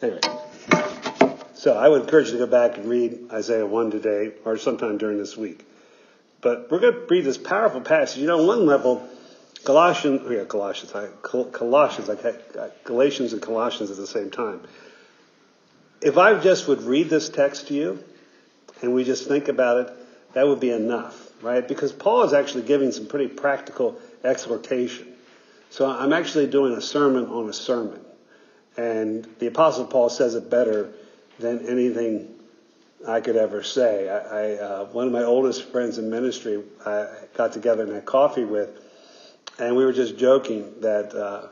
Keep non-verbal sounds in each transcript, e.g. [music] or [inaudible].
Anyway, so I would encourage you to go back and read Isaiah 1 today or sometime during this week. But we're going to read this powerful passage. You know, on one level, Colossians, oh yeah, Colossians, I, Colossians, like uh, Galatians and Colossians at the same time. If I just would read this text to you and we just think about it, that would be enough, right? Because Paul is actually giving some pretty practical exhortation. So I'm actually doing a sermon on a sermon. And the Apostle Paul says it better than anything I could ever say. I, I uh, one of my oldest friends in ministry, I got together and had coffee with, and we were just joking that uh,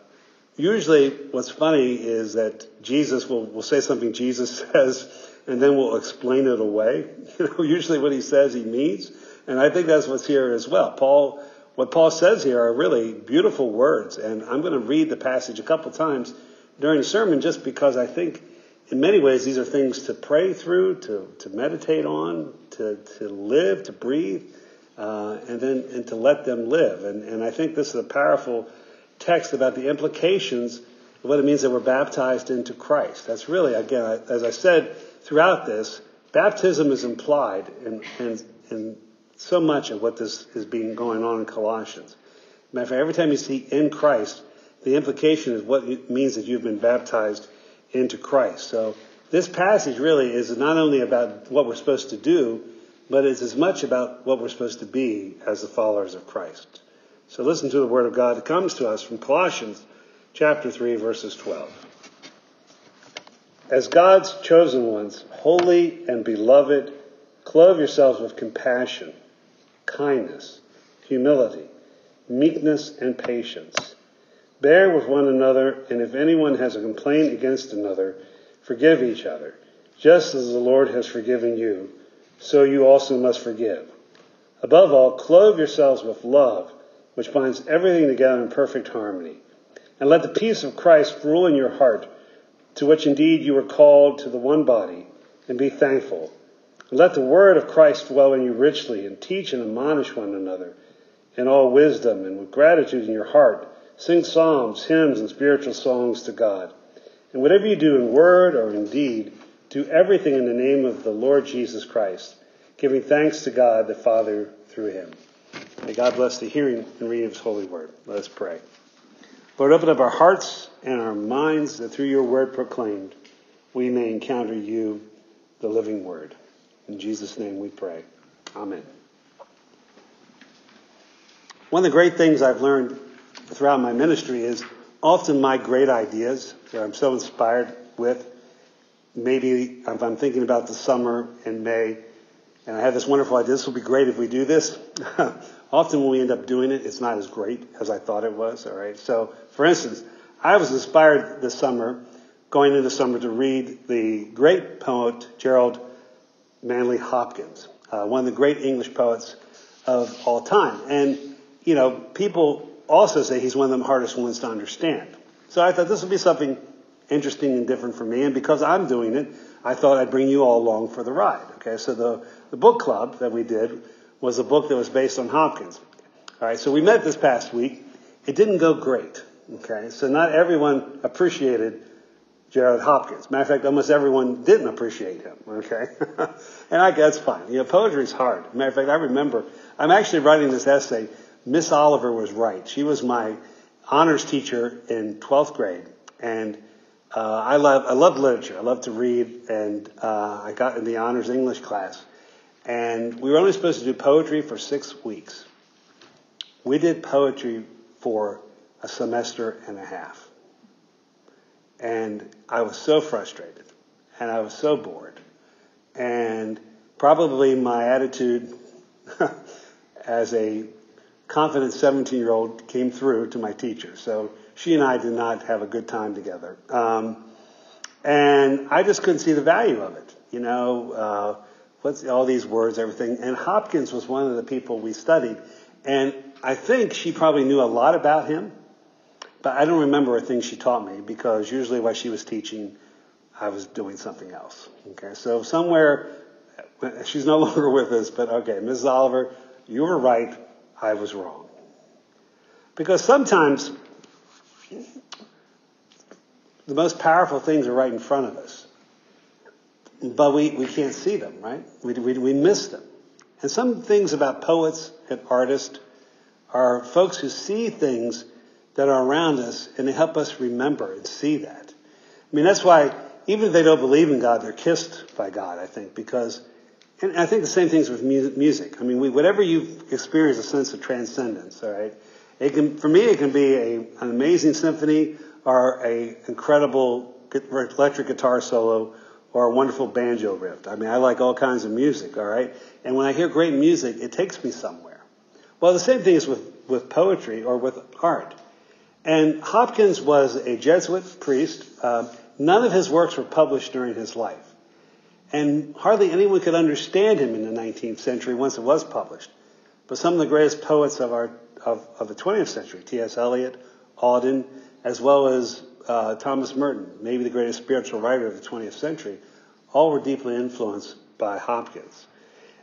usually what's funny is that Jesus will, will say something Jesus [laughs] says, and then we'll explain it away. [laughs] You know, usually what he says he means, and I think that's what's here as well. Paul, what Paul says here are really beautiful words, and I'm going to read the passage a couple times during the sermon just because I think in many ways these are things to pray through, to, to meditate on, to, to live, to breathe, uh, and then and to let them live. And, and I think this is a powerful text about the implications of what it means that we're baptized into Christ. That's really, again, as I said throughout this, baptism is implied in, in, in so much of what this is being going on in Colossians. Matter of fact, every time you see in Christ, the implication is what it means that you've been baptized into Christ. So this passage really is not only about what we're supposed to do, but it's as much about what we're supposed to be as the followers of Christ. So listen to the word of God that comes to us from Colossians chapter 3 verses 12. As God's chosen ones, holy and beloved, clothe yourselves with compassion, kindness, humility, meekness, and patience Bear with one another, and if anyone has a complaint against another, forgive each other, just as the Lord has forgiven you, so you also must forgive. Above all, clothe yourselves with love, which binds everything together in perfect harmony. And let the peace of Christ rule in your heart, to which indeed you were called to the one body, and be thankful. And let the word of Christ dwell in you richly, and teach and admonish one another in all wisdom and with gratitude in your heart Sing psalms, hymns, and spiritual songs to God. And whatever you do in word or in deed, do everything in the name of the Lord Jesus Christ, giving thanks to God the Father through him. May God bless the hearing and reading of his holy word. Let us pray. Lord, open up our hearts and our minds that through your word proclaimed, we may encounter you, the living word. In Jesus' name we pray. Amen. One of the great things I've learned throughout my ministry is often my great ideas that I'm so inspired with. Maybe if I'm thinking about the summer in May and I have this wonderful idea, this will be great if we do this. [laughs] often when we end up doing it, it's not as great as I thought it was. All right. So, for instance, I was inspired this summer, going into summer, to read the great poet Gerard Manley Hopkins, uh, one of the great English poets of all time. And, you know, people also say he's one of the hardest ones to understand. So I thought this would be something interesting and different for me. And because I'm doing it, I thought I'd bring you all along for the ride. Okay, so the, the book club that we did was a book that was based on Hopkins. All right, so we met this past week. It didn't go great. Okay, so not everyone appreciated Gerard Hopkins. Matter of fact, almost everyone didn't appreciate him. Okay, [laughs] and I guess fine. You know, poetry is hard. Matter of fact, I remember I'm actually writing this essay Miss Oliver was right. She was my honors teacher in 12th grade, and uh, I love I love literature. I love to read, and uh, I got in the honors English class, and we were only supposed to do poetry for six weeks. We did poetry for a semester and a half, and I was so frustrated, and I was so bored, and probably my attitude [laughs] as a confident 17 year old came through to my teacher. So she and I did not have a good time together. Um, and I just couldn't see the value of it. You know, uh, what's all these words, everything. And Hopkins was one of the people we studied. And I think she probably knew a lot about him, but I don't remember a thing she taught me because usually while she was teaching, I was doing something else. Okay, so somewhere, she's no [laughs] longer with us, but okay, Mrs. Oliver, you were right. I was wrong. Because sometimes the most powerful things are right in front of us. But we, we can't see them, right? We, we, we miss them. And some things about poets and artists are folks who see things that are around us and they help us remember and see that. I mean, that's why even if they don't believe in God, they're kissed by God, I think, because, and I think the same things with music. I mean, we, whatever you've experienced a sense of transcendence, all right? It can, for me, it can be a, an amazing symphony or a incredible electric guitar solo or a wonderful banjo riff. I mean, I like all kinds of music, all right? And when I hear great music, it takes me somewhere. Well, the same thing is with, with poetry or with art. And Hopkins was a Jesuit priest. Um, none of his works were published during his life. And hardly anyone could understand him in the 19th century once it was published. But some of the greatest poets of, our, of, of the 20th century, T.S. Eliot, Auden, as well as uh, Thomas Merton, maybe the greatest spiritual writer of the 20th century, all were deeply influenced by Hopkins.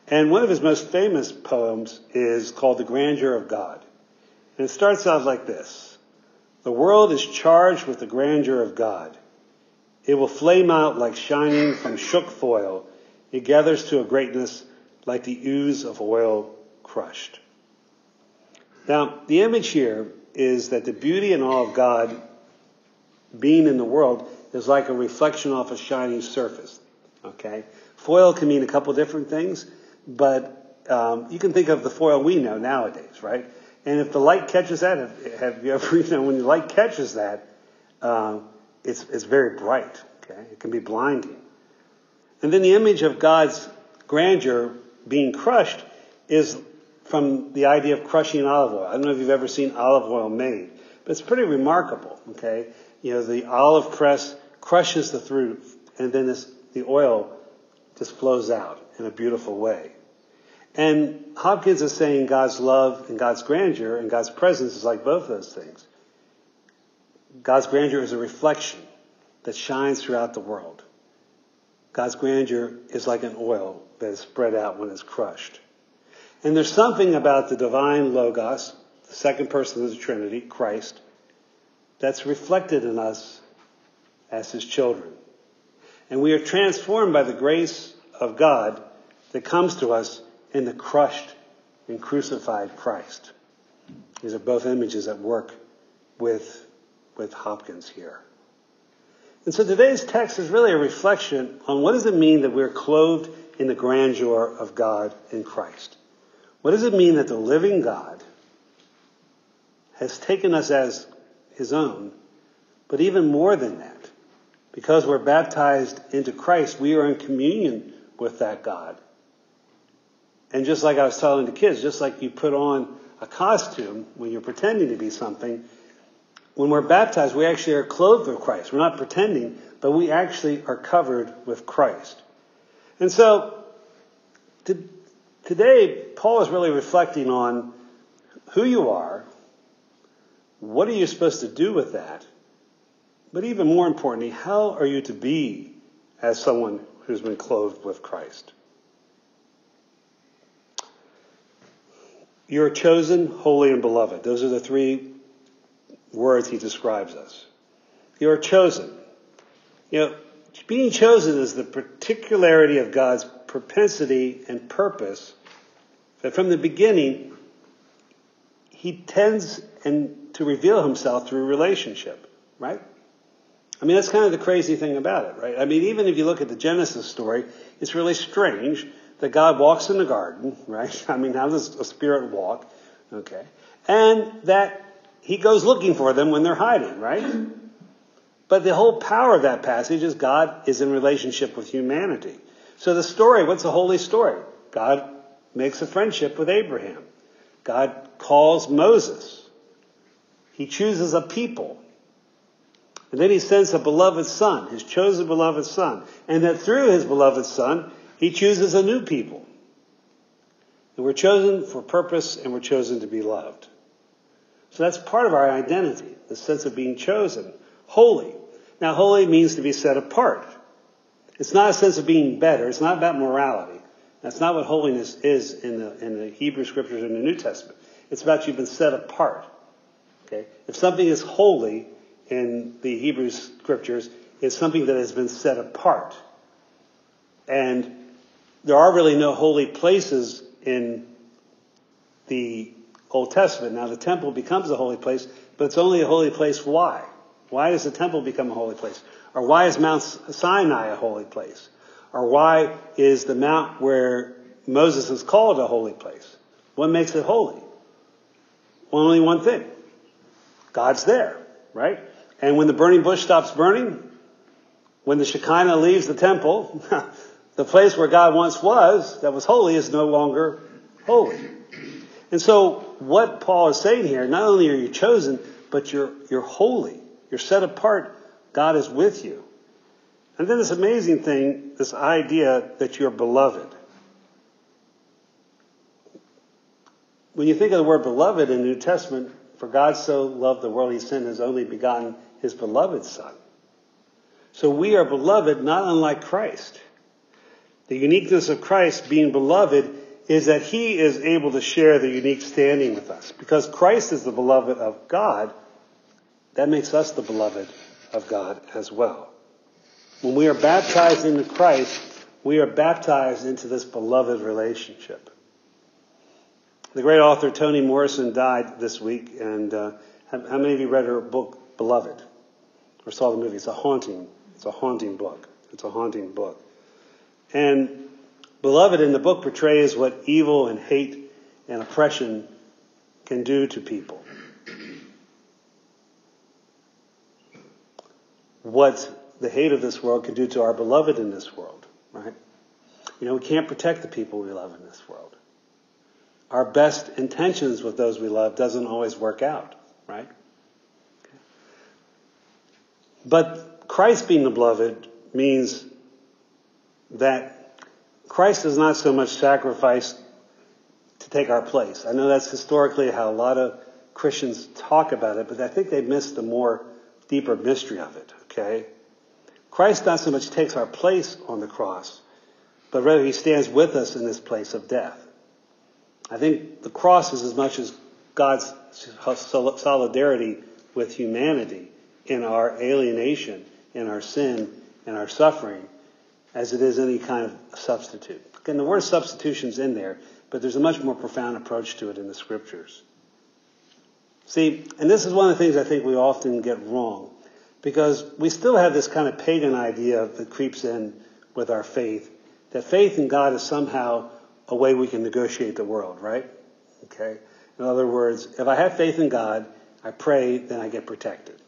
And one of his most famous poems is called The Grandeur of God. And it starts out like this The world is charged with the grandeur of God. It will flame out like shining from shook foil. It gathers to a greatness like the ooze of oil crushed. Now, the image here is that the beauty and awe of God being in the world is like a reflection off a shining surface. Okay? Foil can mean a couple different things, but um, you can think of the foil we know nowadays, right? And if the light catches that, have, have you ever, [laughs] you know, when the light catches that, um, it's, it's very bright. Okay? It can be blinding. And then the image of God's grandeur being crushed is from the idea of crushing olive oil. I don't know if you've ever seen olive oil made, but it's pretty remarkable. Okay? You know, the olive press crushes the fruit, and then this, the oil just flows out in a beautiful way. And Hopkins is saying God's love and God's grandeur and God's presence is like both those things. God's grandeur is a reflection that shines throughout the world. God's grandeur is like an oil that is spread out when it's crushed. And there's something about the divine Logos, the second person of the Trinity, Christ, that's reflected in us as his children. And we are transformed by the grace of God that comes to us in the crushed and crucified Christ. These are both images at work with, with Hopkins here. And so today's text is really a reflection on what does it mean that we're clothed in the grandeur of God in Christ? What does it mean that the living God has taken us as his own, but even more than that, because we're baptized into Christ, we are in communion with that God. And just like I was telling the kids, just like you put on a costume when you're pretending to be something, when we're baptized, we actually are clothed with Christ. We're not pretending, but we actually are covered with Christ. And so, to, today, Paul is really reflecting on who you are, what are you supposed to do with that, but even more importantly, how are you to be as someone who's been clothed with Christ? You're chosen, holy, and beloved. Those are the three words he describes us. You are chosen. You know, being chosen is the particularity of God's propensity and purpose that from the beginning he tends and to reveal himself through relationship, right? I mean, that's kind of the crazy thing about it, right? I mean, even if you look at the Genesis story, it's really strange that God walks in the garden, right? [laughs] I mean, how does a spirit walk? Okay. And that he goes looking for them when they're hiding, right? But the whole power of that passage is God is in relationship with humanity. So the story, what's the holy story? God makes a friendship with Abraham. God calls Moses. He chooses a people. And then he sends a beloved son, his chosen beloved son. And that through his beloved son, he chooses a new people. And we're chosen for purpose and we're chosen to be loved. So that's part of our identity, the sense of being chosen, holy. Now, holy means to be set apart. It's not a sense of being better. It's not about morality. That's not what holiness is in the, in the Hebrew scriptures in the New Testament. It's about you've been set apart. Okay? If something is holy, in the Hebrew scriptures it's something that has been set apart. And there are really no holy places in the Old Testament. Now, the temple becomes a holy place, but it's only a holy place. Why? Why does the temple become a holy place? Or why is Mount Sinai a holy place? Or why is the mount where Moses is called a holy place? What makes it holy? Only one thing. God's there, right? And when the burning bush stops burning, when the Shekinah leaves the temple, [laughs] the place where God once was, that was holy, is no longer holy. And so, what Paul is saying here, not only are you chosen, but you're, you're holy. You're set apart. God is with you. And then this amazing thing, this idea that you're beloved. When you think of the word beloved in the New Testament, for God so loved the world, he sent his only begotten, his beloved Son. So we are beloved not unlike Christ. The uniqueness of Christ being beloved is that he is able to share the unique standing with us. Because Christ is the beloved of God, that makes us the beloved of God as well. When we are baptized into Christ, we are baptized into this beloved relationship. The great author Toni Morrison died this week, and uh, how many of you read her book, Beloved, or saw the movie? It's a haunting, it's a haunting book. It's a haunting book. And Beloved in the book portrays what evil and hate and oppression can do to people. What the hate of this world can do to our beloved in this world, right? You know, we can't protect the people we love in this world. Our best intentions with those we love doesn't always work out, right? But Christ being the beloved means that Christ is not so much sacrificed to take our place. I know that's historically how a lot of Christians talk about it, but I think they miss the more deeper mystery of it, okay? Christ not so much takes our place on the cross, but rather he stands with us in this place of death. I think the cross is as much as God's solidarity with humanity in our alienation, in our sin, in our suffering, as it is any kind of substitute. Again, the word substitution's in there, but there's a much more profound approach to it in the scriptures. See, and this is one of the things I think we often get wrong, because we still have this kind of pagan idea that creeps in with our faith, that faith in God is somehow a way we can negotiate the world, right? Okay? In other words, if I have faith in God, I pray, then I get protected.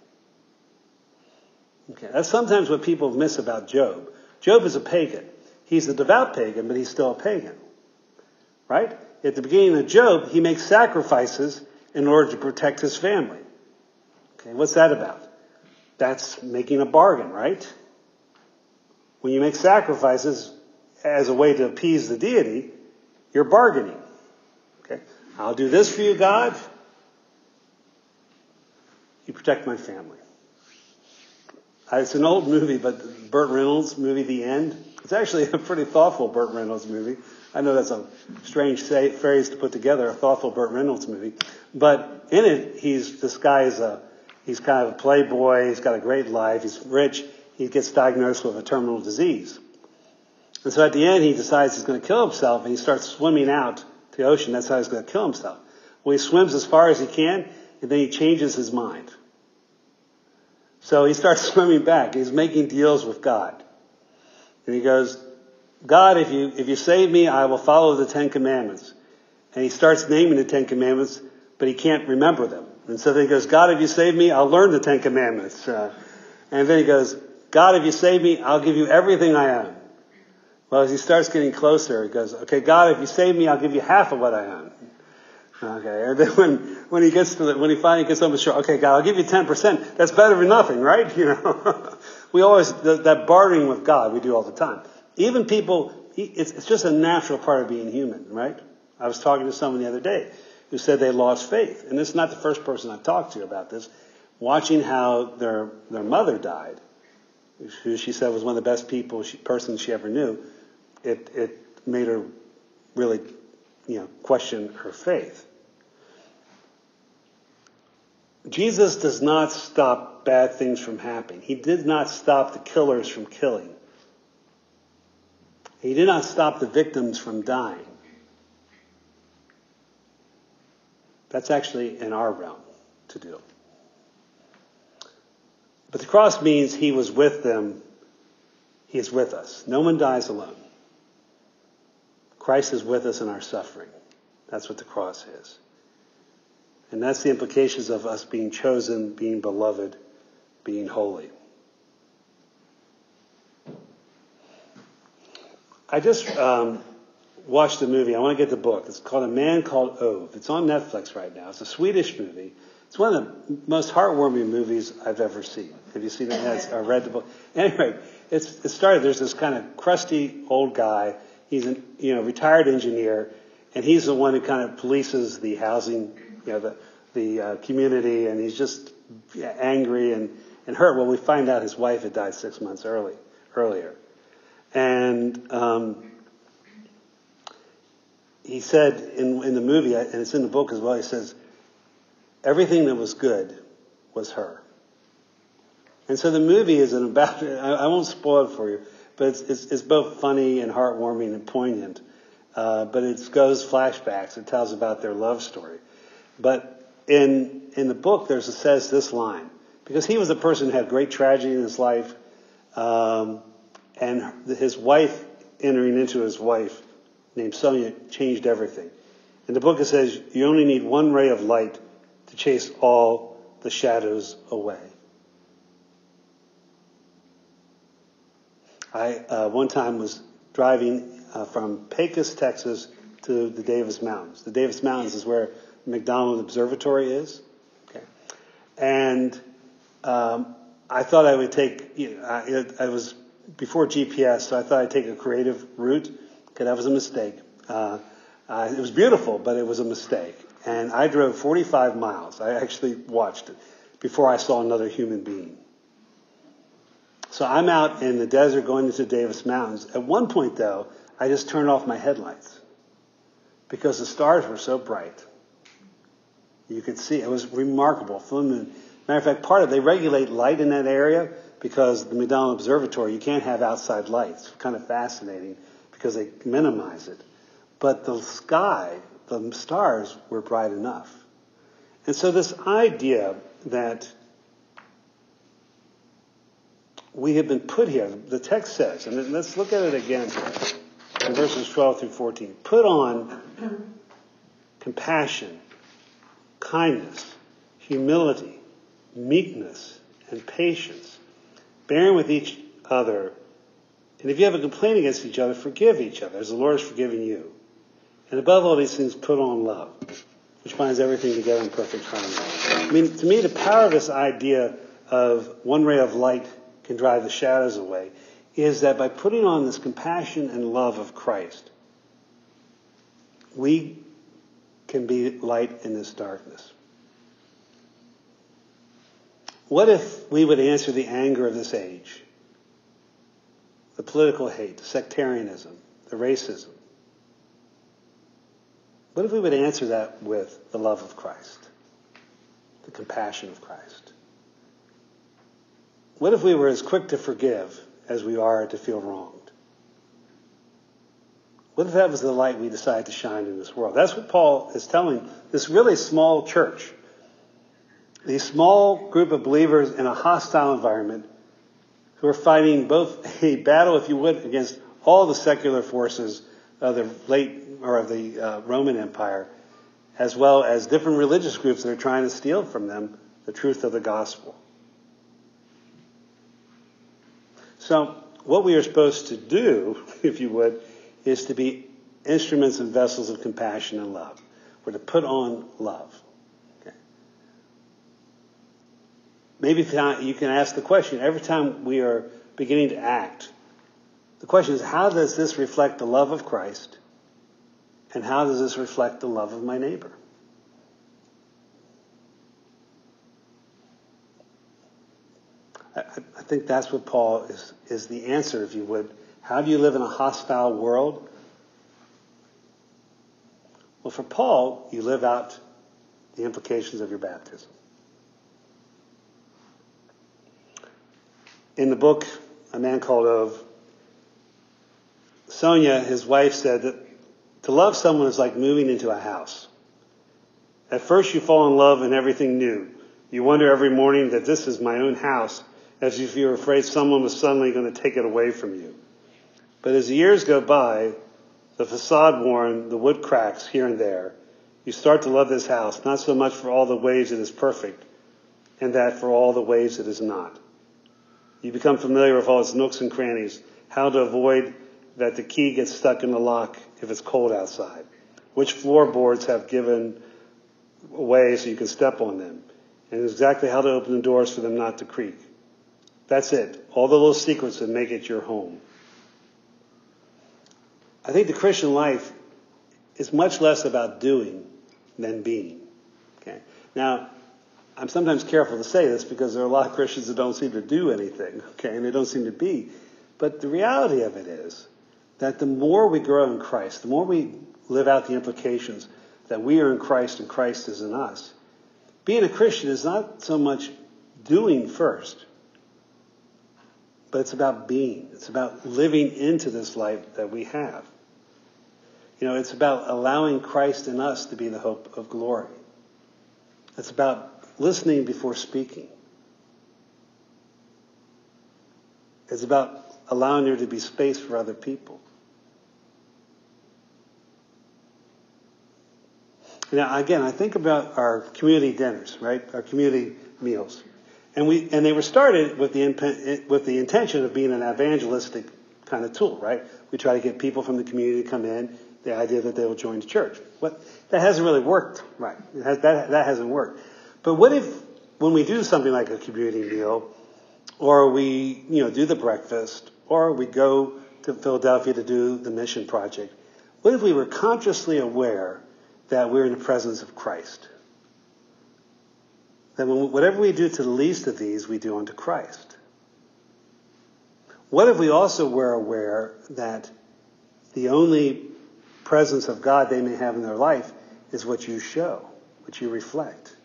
Okay, that's sometimes what people miss about Job. Job is a pagan. He's a devout pagan, but he's still a pagan. Right? At the beginning of Job, he makes sacrifices in order to protect his family. Okay, what's that about? That's making a bargain, right? When you make sacrifices as a way to appease the deity, you're bargaining. Okay? I'll do this for you, God. You protect my family. It's an old movie, but Burt Reynolds movie, The End. It's actually a pretty thoughtful Burt Reynolds movie. I know that's a strange say, phrase to put together, a thoughtful Burt Reynolds movie. But in it, he's, this guy is a, he's kind of a playboy, he's got a great life, he's rich, he gets diagnosed with a terminal disease. And so at the end, he decides he's going to kill himself, and he starts swimming out to the ocean. That's how he's going to kill himself. Well, he swims as far as he can, and then he changes his mind. So he starts [laughs] swimming back. He's making deals with God. And he goes, God, if you, if you save me, I will follow the Ten Commandments. And he starts naming the Ten Commandments, but he can't remember them. And so then he goes, God, if you save me, I'll learn the Ten Commandments. Uh, and then he goes, God, if you save me, I'll give you everything I own. Well, as he starts getting closer, he goes, okay, God, if you save me, I'll give you half of what I own. Okay, and then when, when he gets to the, when he finally gets on the shore, okay, God, I'll give you 10%. That's better than nothing, right? [laughs] You know, we always, that bartering with God, we do all the time. Even people, it's, it's just a natural part of being human, right? I was talking to someone the other day who said they lost faith. And this is not the first person I've talked to about this. Watching how their, their mother died, who she said was one of the best people, she, persons she ever knew, it, it made her really, you know, question her faith. Jesus does not stop bad things from happening. He did not stop the killers from killing. He did not stop the victims from dying. That's actually in our realm to do. But the cross means he was with them. He is with us. No one dies alone. Christ is with us in our suffering. That's what the cross is. And that's the implications of us being chosen, being beloved, being holy. I just um, watched a movie. I want to get the book. It's called A Man Called Ove. It's on Netflix right now. It's a Swedish movie. It's one of the most heartwarming movies I've ever seen. Have you seen it? I read the book. Anyway, it started. There's this kind of crusty old guy. He's a you know retired engineer, and he's the one who kind of polices the housing, you know, the the uh, community, and he's just angry and and hurt. Well, we find out his wife had died six months early earlier, and um, he said in, in the movie, and it's in the book as well, he says, everything that was good was her. And so the movie isn't about, [laughs] I, won't spoil it for you, but it's, it's, it's both funny and heartwarming and poignant. Uh, but it goes flashbacks. It tells about their love story. But in, in the book, there's a says this line, because he was a person who had great tragedy in his life, um, and his wife entering into his wife named Sonja changed everything. In the book it says you only need one ray of light to chase all the shadows away. I uh, one time was driving uh, from Pecos, Texas to the Davis Mountains. The Davis Mountains is where McDonald Observatory is. Okay. And um, I thought I would take, you know, I, I was before GPS, so I thought I'd take a creative route. Okay, that was a mistake. Uh, uh, it was beautiful, but it was a mistake. And I drove 45 miles. I actually watched it before I saw another human being. So I'm out in the desert going into Davis Mountains. At one point, though, I just turned off my headlights because the stars were so bright. You could see it was remarkable. Full moon. Matter of fact, part of it, they regulate light in that area because the McDonald Observatory, you can't have outside lights. Kind of fascinating because they minimize it. But the sky, the stars were bright enough. And so this idea that we have been put here, the text says, and let's look at it again in verses 12 through 14. Put on compassion, kindness, humility, meekness, and patience, bearing with each other and if you have a complaint against each other, forgive each other as the Lord has forgiven you. And above all these things, put on love, which binds everything together in perfect harmony. I mean, to me, the power of this idea of one ray of light can drive the shadows away is that by putting on this compassion and love of Christ, we can be light in this darkness. What if we would answer the anger of this age the political hate, the sectarianism, the racism. What if we would answer that with the love of Christ, the compassion of Christ? What if we were as quick to forgive as we are to feel wronged? What if that was the light we decided to shine in this world? That's what Paul is telling this really small church. These small group of believers in a hostile environment who are fighting both a battle, if you would, against all the secular forces of the late or of the uh, Roman Empire, as well as different religious groups that are trying to steal from them the truth of the gospel. So, what we are supposed to do, [laughs] if you would, is to be instruments and vessels of compassion and love. We're to put on love. Maybe you can ask the question every time we are beginning to act. The question is, how does this reflect the love of Christ? And how does this reflect the love of my neighbor? I I think that's what Paul is, is the answer, if you would. How do you live in a hostile world? Well, for Paul, you live out the implications of your baptism. In the book, A Man Called Ove, Sonja, his wife, said that to love someone is like moving into a house. At first, you fall in love in everything new. You wonder every morning that this is my own house as if you were afraid someone was suddenly going to take it away from you. But as the years go by, the facade worn, the wood cracks here and there, you start to love this house, not so much for all the ways it is perfect, and that for all the ways it is not. You become familiar with all its nooks and crannies, how to avoid that the key gets stuck in the lock if it's cold outside, which floorboards have given way so you can step on them, and exactly how to open the doors for them not to creak. That's it. All the little secrets that make it your home. I think the Christian life is much less about doing than being. Okay. Now, I'm sometimes careful to say this because there are a lot of Christians that don't seem to do anything, okay, and they don't seem to be. But the reality of it is that the more we grow in Christ, the more we live out the implications that we are in Christ and Christ is in us, being a Christian is not so much doing first, but it's about being. It's about living into this life that we have. You know, it's about allowing Christ in us to be the hope of glory. It's about listening before speaking. It's about allowing there to be space for other people. Now, again, I think about our community dinners, right? Our community meals. And we, and they were started with the, with the intention of being an evangelistic kind of tool, right? We try to get people from the community to come in the idea that they will join the church. What, that hasn't really worked, right? Has, that, that hasn't worked. But what if, when we do something like a community meal, or we, you know, do the breakfast, or we go to Philadelphia to do the mission project, what if we were consciously aware that we're in the presence of Christ? That when, whatever we do to the least of these, we do unto Christ. What if we also were aware that the only presence of God they may have in their life is what you show, what you reflect.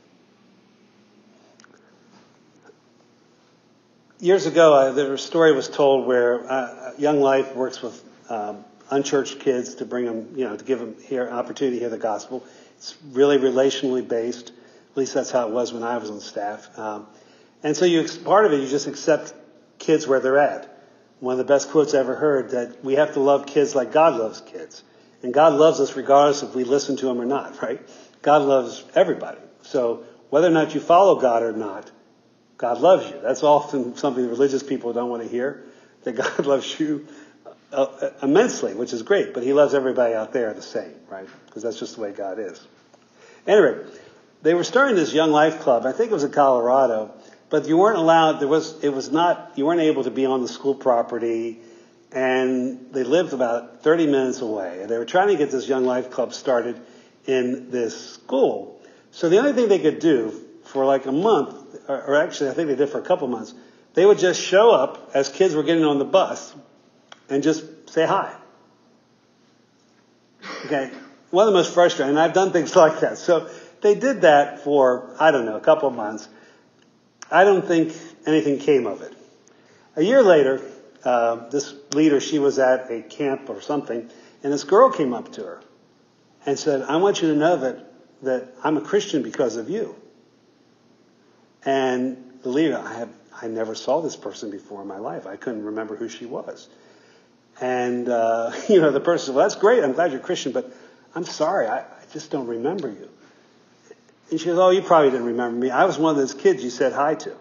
Years ago, uh, there was a story was told where uh, Young Life works with um, unchurched kids to bring them, you know, to give them here an opportunity to hear the gospel. It's really relationally based. At least that's how it was when I was on staff. Um, and so you, part of it, you just accept kids where they're at. One of the best quotes I ever heard that we have to love kids like God loves kids. And God loves us regardless if we listen to Him or not, [laughs] right? God loves everybody. So whether or not you follow God or not, God loves you. That's often something religious people don't want to hear, that [laughs] God loves you uh, uh, immensely, which is great, but He loves everybody out there the same, right? Because that's just the way God is. Anyway, they were starting this Young Life Club. I think it was in Colorado, but you weren't allowed. There was it was not. You weren't able to be on the school property and they lived about 30 minutes away. And they were trying to get this Young Life Club started in this school. So the only thing they could do for like a month, or actually I think they did for a couple months, they would just show up as kids were getting on the bus and just say hi. Okay. One of the most frustrating, I've done things [laughs] like that. So they did that for, I don't know, a couple of months. I don't think anything came of it. A year later, uh, this leader, she was at a camp or something, and this girl came up to her and said, I want you to know that, that I'm a Christian because of you. And the leader, I have, I never saw this person before in my life. I couldn't remember who she was. And, uh, [laughs] you know, the person said, well, that's great. I'm glad you're Christian, but I'm sorry. I, I just don't remember you. And she goes, oh, you probably didn't remember me. I was one of those kids you said hi to.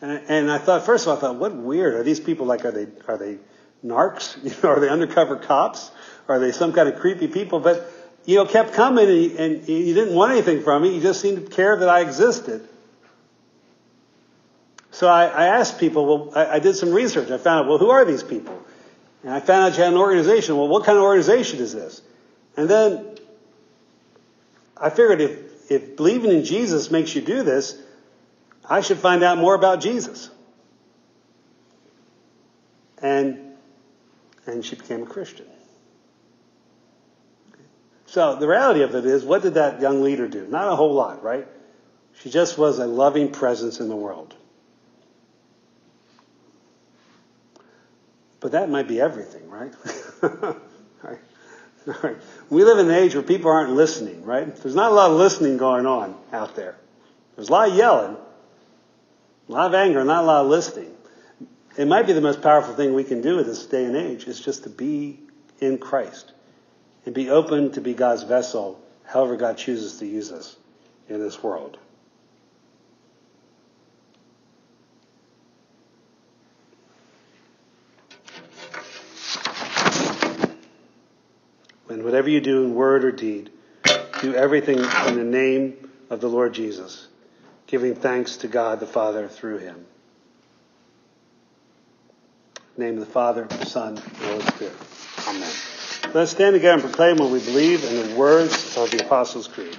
And, and I thought, first of all, I thought, what weird. Are these people like, are they, are they narcs? [laughs] You know, are they undercover cops? Are they some kind of creepy people? But, you know, kept coming and, you, and you didn't want anything from me. You just seemed to care that I existed. So I, I asked people, well, I, I, did some research. I found out, well, who are these people? And I found out you had an organization. Well, what kind of organization is this? And then I figured if, if believing in Jesus makes you do this, I should find out more about Jesus. And, and she became a Christian. So the reality of it is, what did that young leader do? Not a whole lot, right? She just was a loving presence in the world. But that might be everything, right? [laughs] We live in an age where people aren't listening, right? There's not a lot of listening going on out there. There's a lot of yelling, a lot of anger, not a lot of listening. It might be the most powerful thing we can do in this day and age is just to be in Christ and be open to be God's vessel, however God chooses to use us in this world. Whatever you do in word or deed, do everything in the name of the Lord Jesus, giving thanks to God the Father through him. name of the Father, the Son, and the Holy Spirit. Amen. Let's stand together and proclaim what we believe in the words of the Apostles' Creed.